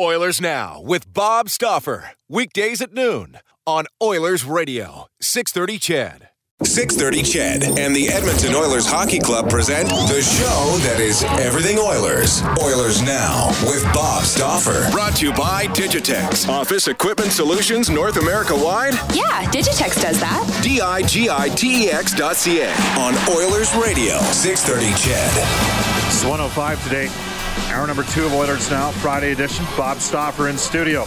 Oilers Now with Bob Stauffer. Weekdays at noon on Oilers Radio, 630 CHED. 630 CHED and the Edmonton Oilers Hockey Club present the show that is everything Oilers. Oilers Now with Bob Stauffer. Brought to you by Digitex. Office Equipment Solutions North America wide? Yeah, Digitex does that. D-I-G-I-T-E-X dot C-A on Oilers Radio, 630 CHED. It's 105 today. Hour number two of Oilers Now, Friday edition. Bob Stauffer in studio.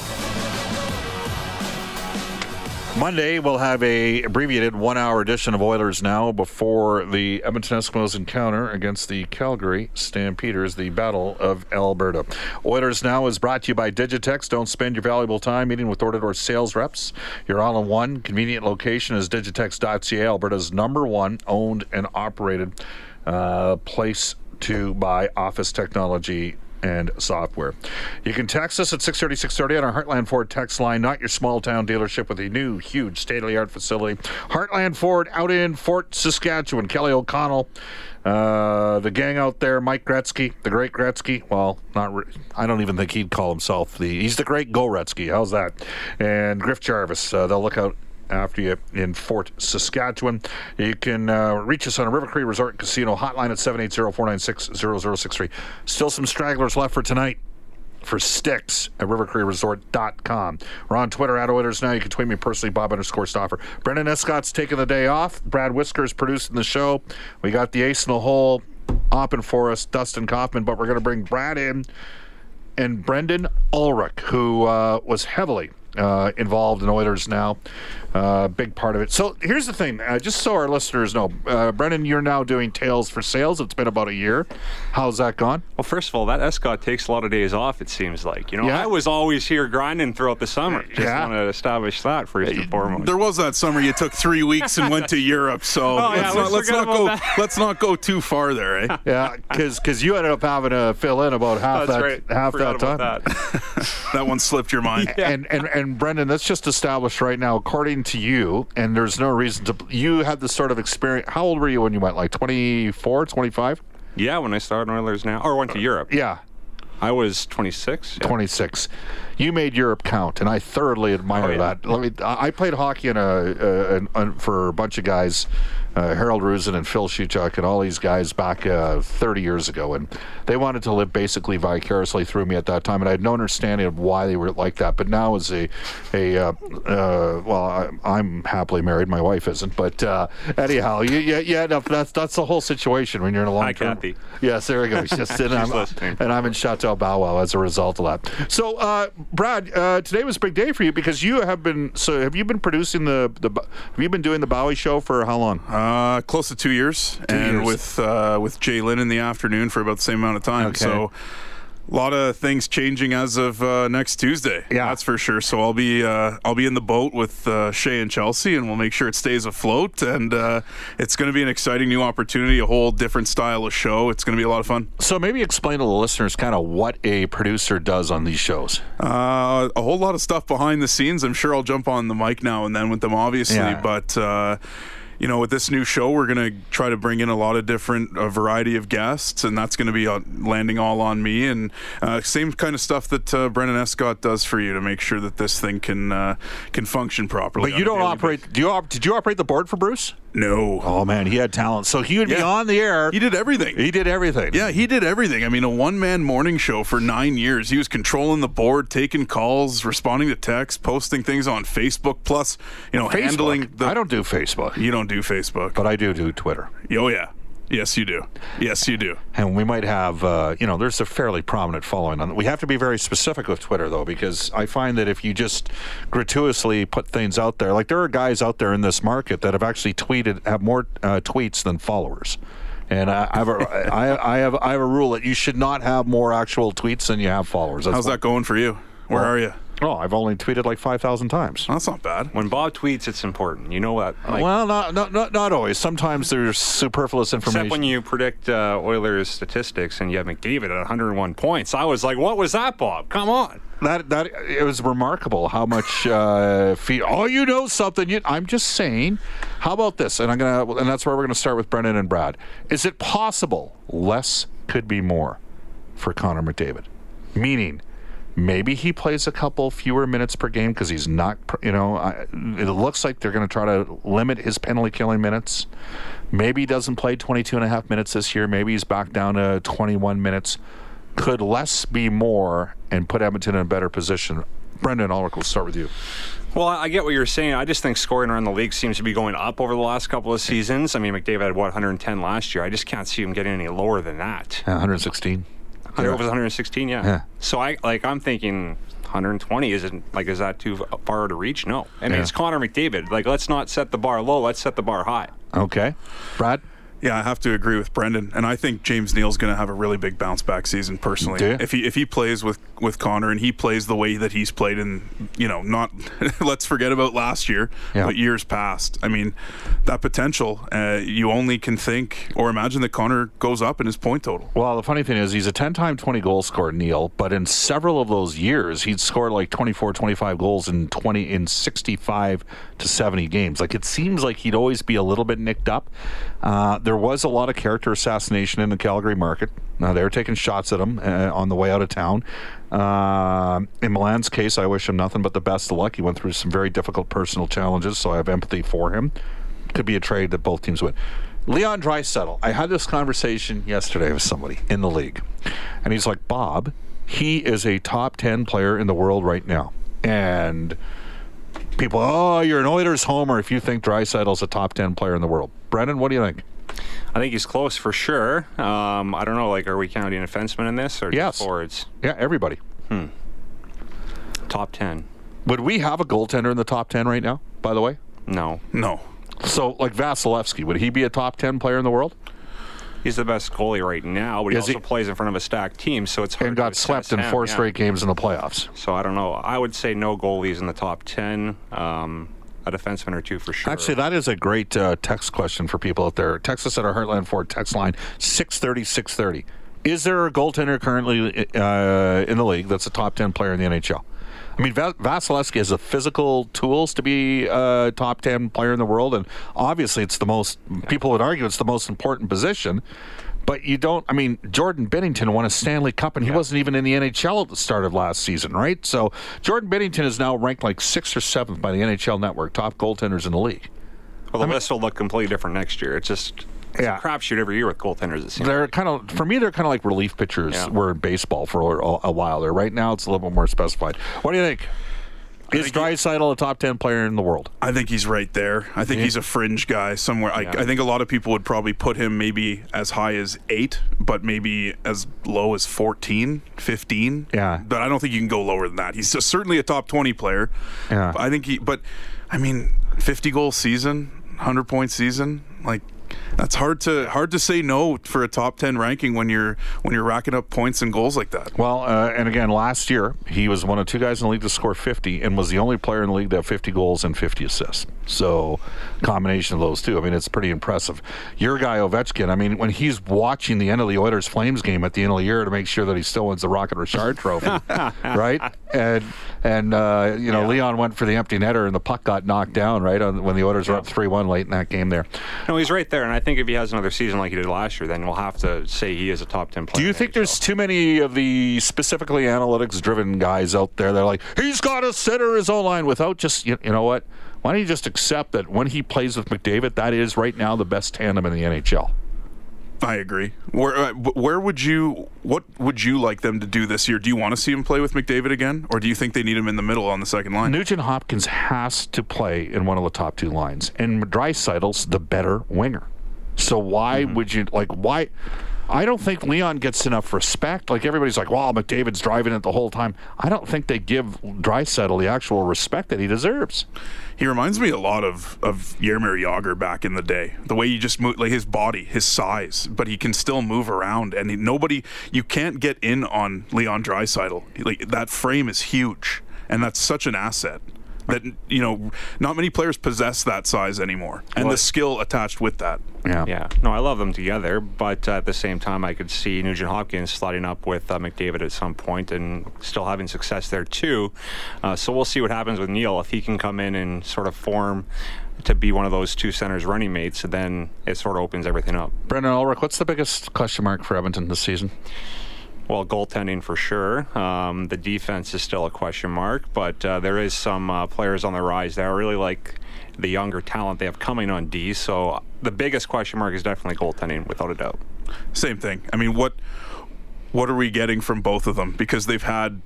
Monday, we'll have a abbreviated one-hour edition of Oilers Now before the Edmonton Eskimos encounter against the Calgary Stampeders, the Battle of Alberta. Oilers Now is brought to you by Digitex. Don't spend your valuable time meeting with door-to-door sales reps. Your all-in-one convenient location is digitex.ca, Alberta's number one owned and operated uh, place to buy office technology and software. You can text us at 630 630 on our Heartland Ford text line, not your small town dealership with a new, huge state of the art facility. Heartland Ford out in Fort Saskatchewan. Kelly O'Connell, uh, the gang out there, Mike Gretzky, the great Gretzky. Well, not re- I don't even think he'd call himself the. He's the great Go Gretzky. How's that? And Griff Jarvis. Uh, they'll look out after you in Fort Saskatchewan. You can uh, reach us on a River Cree Resort Casino hotline at 780-496-0063. Still some stragglers left for tonight for sticks at rivercreeresort.com. We're on Twitter at Oilers now. You can tweet me personally, Bob underscore Stauffer. Brendan Escott's taking the day off. Brad Whiskers producing the show. We got the ace in the hole open for us, Dustin Kaufman, but we're going to bring Brad in and Brendan Ulrich, who uh, was heavily uh, involved in Oilers now. Uh, big part of it. So here's the thing, uh, just so our listeners know, uh, Brendan, you're now doing Tales for Sales. It's been about a year. How's that gone? Well, first of all, that Escott takes a lot of days off. It seems like you know. Yeah. I was always here grinding throughout the summer. Just Yeah. want to establish that first and foremost. There was that summer you took three weeks and went to Europe, so Oh, let's, let's not, let's not go. that. Let's not go too far there, eh? Yeah, because you ended up having to fill in about half That's that right. half that time. that. That one slipped your mind. Yeah. And, and and Brendan, that's just established right now, according to you, and there's no reason to. You had this sort of experience. How old were you when you went? Like 24, 25? yeah, when I started Oilers now, or went to Europe, Yeah, I was 26. yeah. 26. You made Europe count, and I thoroughly admire Oh, yeah. that. Let me. I played hockey in a, a, an- an- for a bunch of guys, uh, Harold Rosen and Phil Shuchuk and all these guys back uh, 30 years ago, and they wanted to live basically vicariously through me at that time, and I had no understanding of why they were like that. But now, as a a uh, uh, well, I, I'm happily married. My wife isn't, but uh, anyhow, you, yeah, yeah, no, that's that's the whole situation when you're in a long Hi, term. Kathy. Yes, there we go. She's just and I'm, listening. and I'm in Chateau Bow Wow as a result of that. So, uh, Brad, uh, today was a big day for you because you have been. So, have you been producing the the? Have you been doing the Bowie show for how long? Uh, close to two years, and years. with uh, with Jay Lynn in the afternoon for about the same amount of time. Okay. So. A lot of things changing as of uh, next Tuesday. Yeah. that's for sure. So I'll be uh, I'll be in the boat with uh, Shay and Chelsea, and we'll make sure it stays afloat. And uh, it's going to be an exciting new opportunity, a whole different style of show. It's going to be a lot of fun. So, maybe explain to the listeners kind of what a producer does on these shows. Uh, a whole lot of stuff behind the scenes. I'm sure I'll jump on the mic now and then with them, obviously, Yeah. but. You know, with this new show, we're going to try to bring in a lot of different a variety of guests, and that's going to be uh, landing all on me. And uh, same kind of stuff that uh, Brendan Escott does for you to make sure that this thing can uh, can function properly. But you don't operate. Do you? op- Did you operate the board for Bruce? No. Oh man, he had talent. So he would be on the air. He did everything. He did everything. Yeah, he did everything. I mean, a one man morning show for nine years. He was controlling the board, taking calls, responding to texts, posting things on Facebook, plus, you know, Facebook. handling the. I don't do Facebook, You don't do Facebook. but I do do Twitter. oh, yeah. Yes, you do. Yes, you do. And we might have, uh, you know, there's a fairly prominent following on. We have to be very specific with Twitter, though, because I find that if you just gratuitously put things out there, like there are guys out there in this market that have actually tweeted, have more uh, tweets than followers. And I, I have a, I, I have I have a rule that you should not have more actual tweets than you have followers. That's How's that going for you? Where Well- are you? Oh, I've only tweeted like five thousand times. That's not bad. When Bob tweets, it's important. You know what? Like, well, not, not not not always. Sometimes there's superfluous information. Except when you predict uh, Oilers statistics and you have McDavid at 101 points. I was like, what was that, Bob? Come on. That that it was remarkable how much uh, fee. Oh, you know something. You, I'm just saying. How about this? And I'm gonna and that's where we're gonna start with Brendan and Brad. Is it possible less could be more for Connor McDavid? Meaning. Maybe he plays a couple fewer minutes per game because he's not, you know, I, it looks like they're going to try to limit his penalty killing minutes. Maybe he doesn't play 22 and a half minutes this year. Maybe he's back down to 21 minutes. Could less be more and put Edmonton in a better position? Brendan Ulrich, we'll start with you. Well, I get what you're saying. I just think scoring around the league seems to be going up over the last couple of seasons. I mean, McDavid had, what, 110 last year. I just can't see him getting any lower than that. Uh, 116. 100 was 116, yeah. Yeah. So I like I'm thinking 120 isn't like is that too far to reach? No. I mean Yeah. it's Connor McDavid. Like let's not set the bar low. Let's set the bar high. Okay. Brad? Yeah, I have to agree with Brendan, and I think James Neal's going to have a really big bounce back season personally. You? If he if he plays with with Connor and he plays the way that he's played in, you know, not let's forget about last year, Yeah. but years past. I mean, that potential, uh, you only can think or imagine that Connor goes up in his point total. Well, the funny thing is, he's a 10 time 20 goal scorer, Neal, but in several of those years, he'd scored like 24, 25 goals in 20, in 65 to 70 games. Like, it seems like he'd always be a little bit nicked up. Uh, there was a lot of character assassination in the Calgary market. Now, they were taking shots at him uh, on the way out of town. Uh, in Milan's case, I wish him nothing but the best of luck. He went through some very difficult personal challenges, so I have empathy for him. Could be a trade that both teams win. Leon Draisaitl. I had this conversation yesterday with somebody in the league, and he's like, "Bob, he is a top ten player in the world right now." And people, oh, you're an Oilers homer if you think Draisaitl's a top ten player in the world. Brendan, what do you think? I think he's close for sure. Um, I don't know. Like, are we counting a defensemen in this or just Yes. forwards? Yeah, everybody. Hmm. Top ten? Would we have a goaltender in the top ten right now? By the way, No. No, so like Vasilevskiy, would he be a top ten player in the world? He's the best goalie right now, but he Is he- also plays in front of a stacked team, so it's hard And to got assess swept in him, four yeah. straight games in the playoffs. So I don't know. I would say no goalies in the top ten. Um, a defenseman or two for sure. Actually, that is a great uh, text question for people out there. Text us at our Heartland Ford text line 630 630. Is there a goaltender currently uh, in the league that's a top 10 player in the NHL? I mean, Va- Vasilevskiy has the physical tools to be a top 10 player in the world, and obviously it's the most, people would argue it's the most important position. But you don't, I mean, Jordan Binnington won a Stanley Cup and he wasn't even in the NHL at the start of last season, right? So Jordan Binnington is now ranked like sixth or seventh by the NHL network, top goaltenders in the league. well, the list will look completely different next year. It's just Yeah. a crapshoot every year with goaltenders. It seems. They're kind of, for me, they're kind of like relief pitchers Yeah. were in baseball for a, a while there. Right now, it's a little bit more specified. What do you think? Is think he- Draisaitl a top 10 player in the world? I think he's right there. I think he's a fringe guy somewhere. I, I think a lot of people would probably put him maybe as high as eight, but maybe as low as 14, 15. Yeah. But I don't think you can go lower than that. He's just certainly a top 20 player. Yeah. I think he, but I mean, 50 goal season, 100 point season, like, that's hard to hard to say no for a top ten ranking when you're when you're racking up points and goals like that. Well, uh, and again, last year, he was one of two guys in the league to score 50 and was the only player in the league to have 50 goals and 50 assists. So, combination of those two. I mean, it's pretty impressive. Your guy Ovechkin. I mean, when he's watching the end of the Oilers Flames game at the end of the year to make sure that he still wins the Rocket Richard Trophy, right? And and uh, you know, Yeah. Leon went for the empty netter and the puck got knocked down right on, when the Oilers were up three one late in that game. There. No, he's right there, and I think if he has another season like he did last year, then we'll have to say he is a top ten player. Do you think there's too many of the specifically analytics driven guys out there? They're like, he's got to center his own line without just, you, you know what? Why don't you just accept that when he plays with McDavid, that is right now the best tandem in the NHL? I agree. Where uh, where would you what would you like them to do this year? Do you want to see him play with McDavid again, or do you think they need him in the middle on the second line? Nugent Hopkins has to play in one of the top two lines, and Draisaitl's the better winger. So why would you like why? I don't think Leon gets enough respect. Like everybody's like, "Wow, McDavid's driving it the whole time." I don't think they give Dreisaitl the actual respect that he deserves. He reminds me a lot of of Jaromir Jagr back in the day. The way he just move, like his body, his size, but he can still move around, and he, nobody you can't get in on Leon Draisaitl. Like that frame is huge, and that's such an asset. That you know, not many players possess that size anymore, and the skill attached with that. Yeah. Yeah, no, I love them together, but at the same time, I could see Nugent Hopkins sliding up with uh, McDavid at some point and still having success there too. Uh, so we'll see what happens with Neal if he can come in and sort of form to be one of those two centers running mates. Then it sort of opens everything up. Brendan Ulrich, what's the biggest question mark for Edmonton this season? Well, goaltending for sure. Um, the defense is still a question mark, but uh, there is some uh, players on the rise that I really like the younger talent they have coming on D. So the biggest question mark is definitely goaltending, without a doubt. Same thing. I mean, what what are we getting from both of them? Because they've had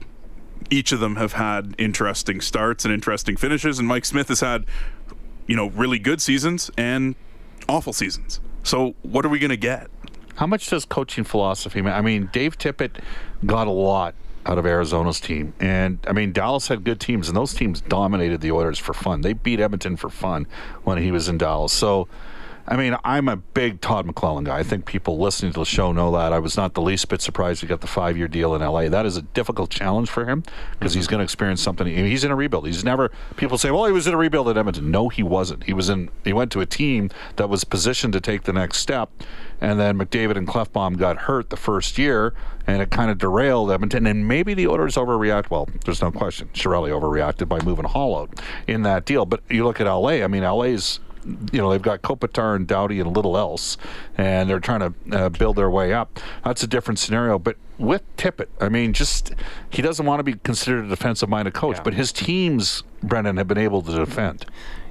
each of them have had interesting starts and interesting finishes, and Mike Smith has had you know really good seasons and awful seasons. So what are we going to get? How much does coaching philosophy matter? I mean, Dave Tippett got a lot out of Arizona's team. And I mean, Dallas had good teams, and those teams dominated the Oilers for fun. They beat Edmonton for fun when he was in Dallas. So, I mean, I'm a big Todd McLellan guy. I think people listening to the show know that. I was not the least bit surprised he got the five year deal in LA. That is a difficult challenge for him because he's mm-hmm. going to experience something. He's in a rebuild. He's never, people say, well, he was in a rebuild at Edmonton. No, he wasn't. He was in, he went to a team that was positioned to take the next step. And then McDavid and Klefbom got hurt the first year, and it kind of derailed Edmonton. And maybe the Oilers overreact. Well, there's no question. Chiarelli overreacted by moving Hall out in that deal. But you look at LA. I mean, LA's you know they've got Kopitar and Doughty and little else, and they're trying to uh, build their way up. That's a different scenario. But with Tippett, I mean, just he doesn't want to be considered a defensive-minded coach, Yeah. but his teams, Brendan, have been able to defend.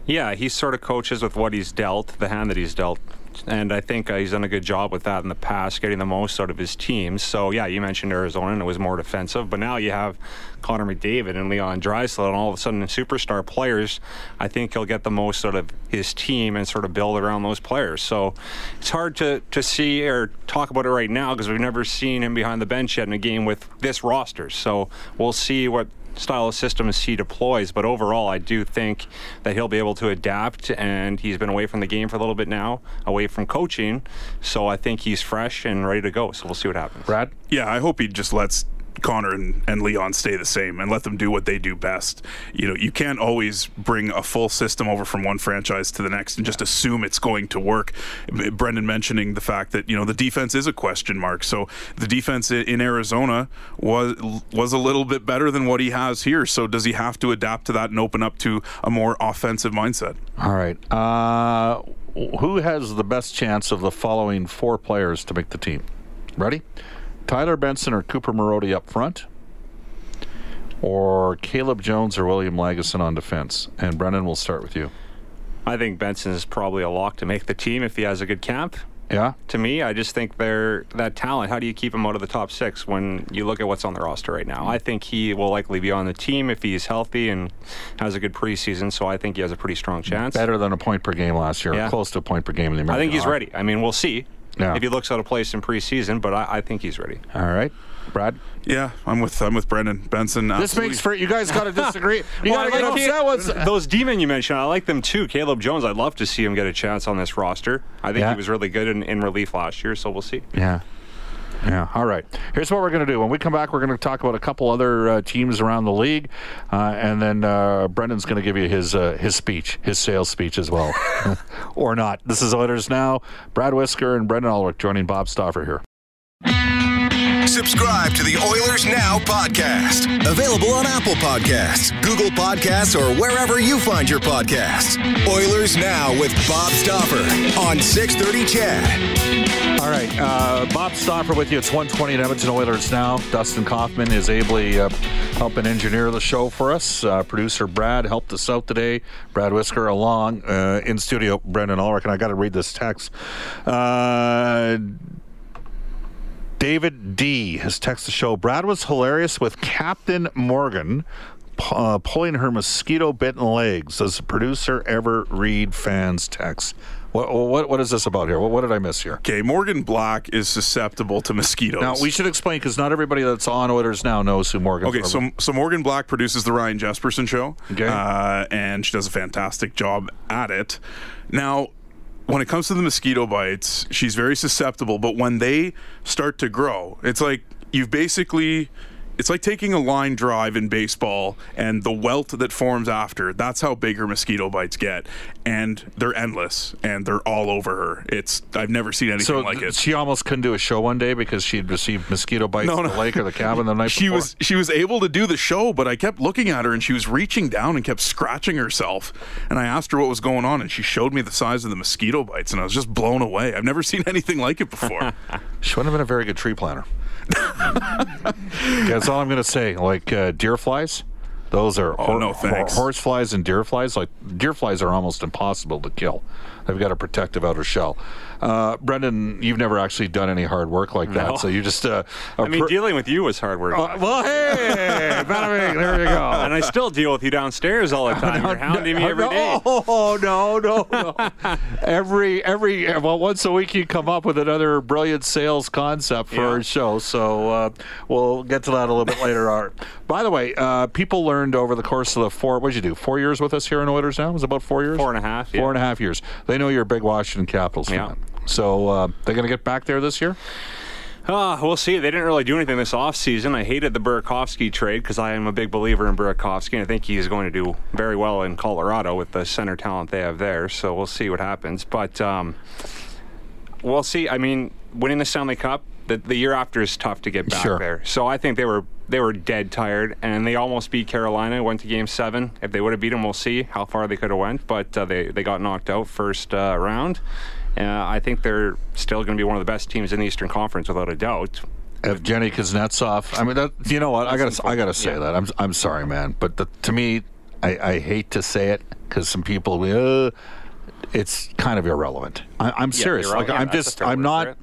Yeah, he sort of coaches with what he's dealt, the hand that he's dealt. And I think uh, he's done a good job with that in the past, getting the most out of his teams. So, yeah, you mentioned Arizona, and it was more defensive. But now you have Connor McDavid and Leon Draisaitl, and all of a sudden, superstar players. I think he'll get the most out of his team and sort of build around those players. So it's hard to, to see or talk about it right now because we've never seen him behind the bench yet in a game with this roster. So we'll see what style of systems he deploys. But overall, I do think that he'll be able to adapt. And he's been away from the game for a little bit now, away from coaching. So I think he's fresh and ready to go. So we'll see what happens. Brad, Yeah, I hope he just lets Connor and, and Leon stay the same and let them do what they do best. You know, you can't always bring a full system over from one franchise to the next and just assume it's going to work. Brendan mentioning the fact that, you know, the defense is a question mark. So the defense in Arizona was was a little bit better than what he has here. So does he have to adapt to that and open up to a more offensive mindset? all right. Uh, who has the best chance of the following four players to make the team? Ready? Tyler Benson or Cooper Marody up front, or Caleb Jones or William Lagesson on defense. And Brennan, we'll start with you. I think Benson is probably a lock to make the team if he has a good camp. Yeah. To me, I just think they're that talent. How do you keep him out of the top six when you look at what's on the roster right now? I think he will likely be on the team if he's healthy and has a good preseason. So I think he has a pretty strong chance. Better than a point per game last year, Yeah. close to a point per game in the American I think he's Hockey. ready. I mean, we'll see Yeah. if he looks out of place in preseason, but I, I think he's ready. All right. Brad? Yeah, I'm with I'm with Brendan Benson. This makes for you guys got to disagree. You Well, got to I get like upset Ca- with those demon you mentioned. I like them too. Caleb Jones. I'd love to see him get a chance on this roster. I think Yeah. he was really good in, in relief last year, so we'll see. Yeah. Yeah. All right. Here's what we're going to do. When we come back, we're going to talk about a couple other uh, teams around the league, uh, and then uh, Brendan's going to give you his uh, his speech, his sales speech as well, or not. This is Oilers now. Brad Whisker and Brendan Ulrich joining Bob Stauffer here. Subscribe to the Oilers Now podcast. Available on Apple Podcasts, Google Podcasts, or wherever you find your podcasts. Oilers Now with Bob Stauffer on 630 CHED. All right, uh, Bob Stauffer with you. It's 120 at Edmonton Oilers now. Dustin Kaufman is ably uh, helping engineer the show for us. Uh, producer Brad helped us out today. Brad Whisker along uh, in studio. Brendan Ulrich, and I got to read this text. Uh, David D has texted the show. Brad was hilarious with Captain Morgan uh, pulling her mosquito bitten legs. Does the producer ever read fans' texts? What, what, what is this about here? What, what did I miss here? Okay, Morgan Black is susceptible to mosquitoes. Now we should explain because not everybody that's on Oilers now knows who Morgan. Okay, so so Morgan Black produces the Ryan Jesperson show, Okay. uh, and she does a fantastic job at it. Now, when it comes to the mosquito bites, she's very susceptible. But when they start to grow, it's like you've basically. It's like taking a line drive in baseball and the welt that forms after. That's how big her mosquito bites get, and they're endless and they're all over her. It's I've never seen anything So like it. she almost couldn't do a show one day because she'd received mosquito bites No, in no. the lake or the cabin the night she before. was she was able to do the show, but I kept looking at her and she was reaching down and kept scratching herself. And I asked her what was going on, and she showed me the size of the mosquito bites, and I was just blown away. I've never seen anything like it before. She wouldn't have been a very good tree planter. That's all I'm going to say. Like uh, deer flies, those are Oh, no, thanks. horse flies and deer flies. Like deer flies are almost impossible to kill. They've got a protective outer shell. Uh, Brendan, you've never actually done any hard work like that, No. so you just. Uh, I mean, dealing with you was hard work. Uh, well, hey, there you go. and I still deal with you downstairs all the time. You're hounding me every day. Oh no, no, no! every every well, once a week you come up with another brilliant sales concept for Yeah. our show. So uh, we'll get to that a little bit later. on. By the way, uh, people learned over the course of the four. What'd you do? Four years with us here in Oilers now? It was about four years. Four and a half, Four yeah. and a half years. They know you're a big Washington Capitals Yeah. fan. So uh, they're going to get back there this year. Uh, we'll see. They didn't really do anything this offseason. I hated the Burakovsky trade because I am a big believer in Burakovsky, and I think he's going to do very well in Colorado with the center talent they have there. So we'll see what happens. But um, we'll see. I mean, winning the Stanley Cup, the, the year after is tough to get back Sure. there. So I think they were they were dead tired, and they almost beat Carolina. Went to Game Seven. If they would have beat them, we'll see how far they could have went. But uh, they they got knocked out first uh, round. Uh, I think they're still going to be one of the best teams in the Eastern Conference without a doubt. Evgeny Kuznetsov. I mean, that, you know what? I got to I got to say Yeah. that. I'm I'm sorry, man, but the, to me, I, I hate to say it because some people, uh, it's kind of irrelevant. I, I'm serious. you're Like. Yeah, I'm just I'm not. it.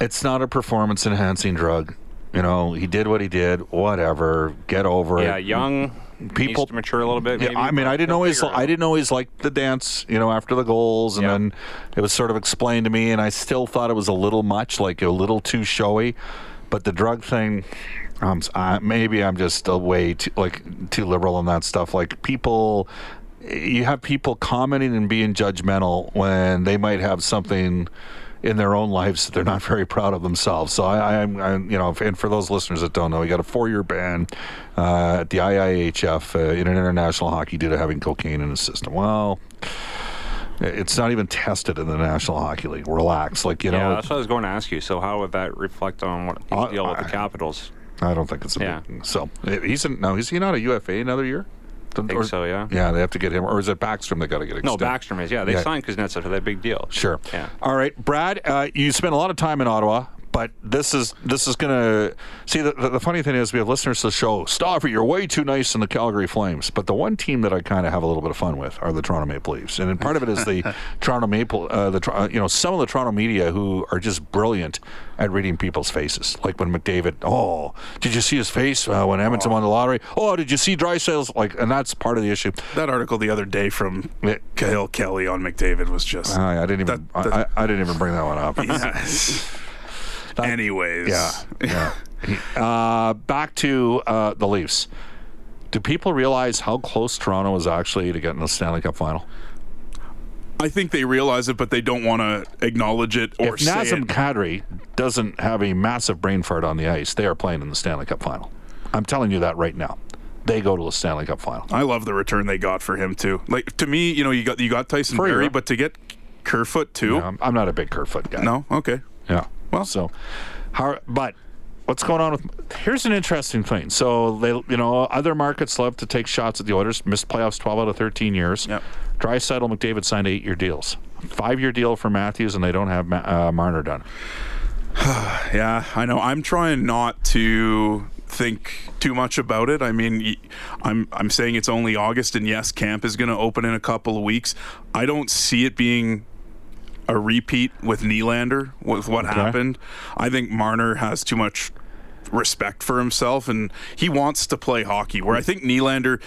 It's not a performance enhancing drug. You know, he did what he did. Whatever. Get over Yeah, it. Yeah, young. People- mature a little bit. Maybe, Yeah, I mean, I didn't always, I didn't always like the dance, you know, after the goals, and Yeah. then it was sort of explained to me, and I still thought it was a little much, like a little too showy. But the drug thing, um, I, maybe I'm just a way too, like, too liberal on that stuff. Like people, you have people commenting and being judgmental when they might have something in their own lives that they're not very proud of themselves. So I, I'm, I, you know, and for those listeners that don't know, we got a four-year ban uh, at the IIHF uh, in an international hockey due to having cocaine in the system. Well. It's not even tested in the National Hockey League. Relax, like you know. Yeah, that's what I was going to ask you. So how would that reflect on what Uh, you deal with the Capitals? I don't think it's a Yeah. big. So uh, he's in, no, is he not a UFA another year? I think so, yeah. Yeah, they have to get him, or is it Backstrom that got to get No, extended? Backstrom is. Yeah, they Yeah. signed Kuznetsov for that big deal. Sure. Yeah. All right, Brad. Uh, you spent a lot of time in Ottawa, but this is this is gonna see. The, the, funny thing is, we have listeners to the show. Stauffer, you're way too nice in the Calgary Flames. But the one team that I kind of have a little bit of fun with are the Toronto Maple Leafs, and part of it is the Toronto Maple. Uh, the uh, you know some of the Toronto media who are just brilliant at reading people's faces. Like when McDavid, oh, did you see his face uh, when Edmonton won the lottery? Oh, did you see Draisaitl's? Like, and that's part of the issue. that article the other day from Yeah. Cahill Kelly on McDavid was just. I, I didn't even. That- that- I, I, I didn't even bring that one up. Yes. Anyways, Yeah, yeah. uh, back to uh, the Leafs. Do people realize how close Toronto is actually to getting the Stanley Cup final? I think they realize it, but they don't want to acknowledge it or if say Nazem it. Kadri doesn't have a massive brain fart on the ice, they are playing in the Stanley Cup final. I'm telling you that right now. They go to the Stanley Cup final. I love the return they got for him too. Like to me, you know, you got you got Tyson you. Barrie, but to get Kerfoot too. I'm, I'm not a big Kerfoot guy. No, okay. Yeah. Well- so, how, but what's going on with? Here's an interesting thing. So they, you know, other markets love to take shots at the Oilers. Missed playoffs 12 out of 13 years. Yep. Draisaitl, McDavid signed eight-year deals. Five-year deal for Matthews, and they don't have Ma- uh, Marner done. Yeah, I know. I'm trying not to think too much about it. I mean, I'm I'm saying it's only August, and yes, camp is going to open in a couple of weeks. I don't see it being a repeat with Nylander with what Okay. happened. I think Marner has too much respect for himself, and he wants to play hockey. Where I think Nylander.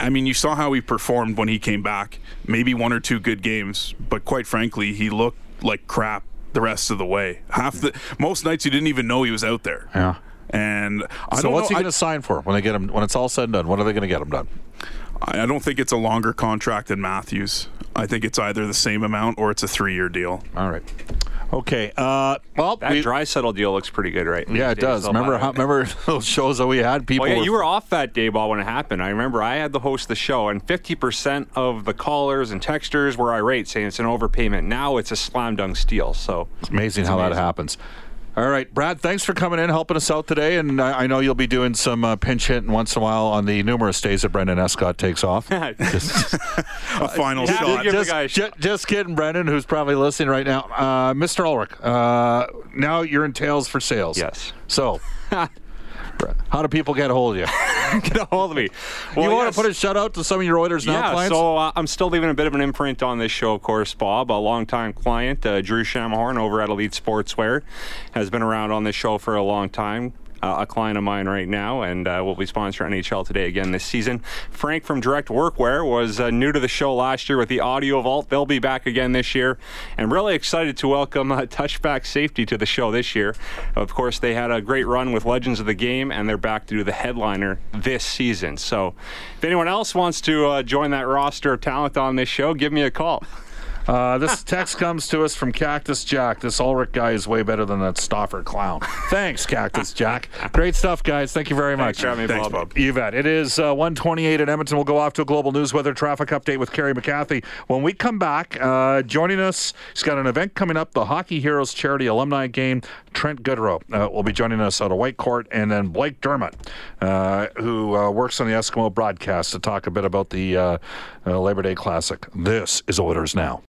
I mean, you saw how he performed when he came back. Maybe one or two good games, but quite frankly, he looked like crap the rest of the way. Half the most nights you didn't even know he was out there. Yeah. And I so what's he going to sign for when they get him? When it's all said and done, what are they going to get him done? I, I don't think it's a longer contract than Matthews. I think it's either the same amount or it's a three-year deal. All right. Okay. Uh, well, That we- Draisaitl deal looks pretty good, right? yeah, it does. Remember how? Remember those shows that we had? People. Well, yeah, were- you were off that day, Bob, when it happened. I remember I had to host the show, and 50% of the callers and texters were irate, saying it's an overpayment. Now it's a slam dunk steal. So It's amazing how that happens. All right, Brad, thanks for coming in, helping us out today. And I, I know you'll be doing some uh, pinch hitting once in a while on the numerous days that Brendan Escott takes off. Just, A final yeah, shot. just, a ju- just kidding, Brendan, who's probably listening right now. Uh, Mr. Ulrich, uh, now you're in Tails for Sales. Yes. So, how do people get a hold of you? get a hold of me. you want yes. to put a shout out to some of your Oilers now Yeah, clients? so uh, I'm still leaving a bit of an imprint on this show, of course, Bob. A longtime client, uh, Drew Shamhorn over at Elite Sportswear, has been around on this show for a long time. Uh, a client of mine right now, and uh, will be sponsoring NHL today again this season. Frank from Direct Workwear was uh, new to the show last year with the Audio Vault. They'll be back again this year, and really excited to welcome uh, Touchback Safety to the show this year. Of course, they had a great run with Legends of the Game, and they're back to do the headliner this season. So, if anyone else wants to uh, join that roster of talent on this show, give me a call. Uh, this text comes to us from Cactus Jack. This Ulrich guy is way better than that Stauffer clown. Thanks, Cactus Jack. Great stuff, guys. Thank you very much. Thanks for having me, Thanks, Bob. Bob. You bet. It is uh, 128 at Edmonton. We'll go off to a global news weather traffic update with Kerry McCarthy. When we come back, uh, joining us, he's got an event coming up, the Hockey Heroes Charity Alumni Game. Trent Goodrow uh, will be joining us out of White Court, and then Blake Dermott, uh, who uh, works on the Eskimo broadcast, to talk a bit about the uh, uh, Labor Day Classic. This is Oilers Now.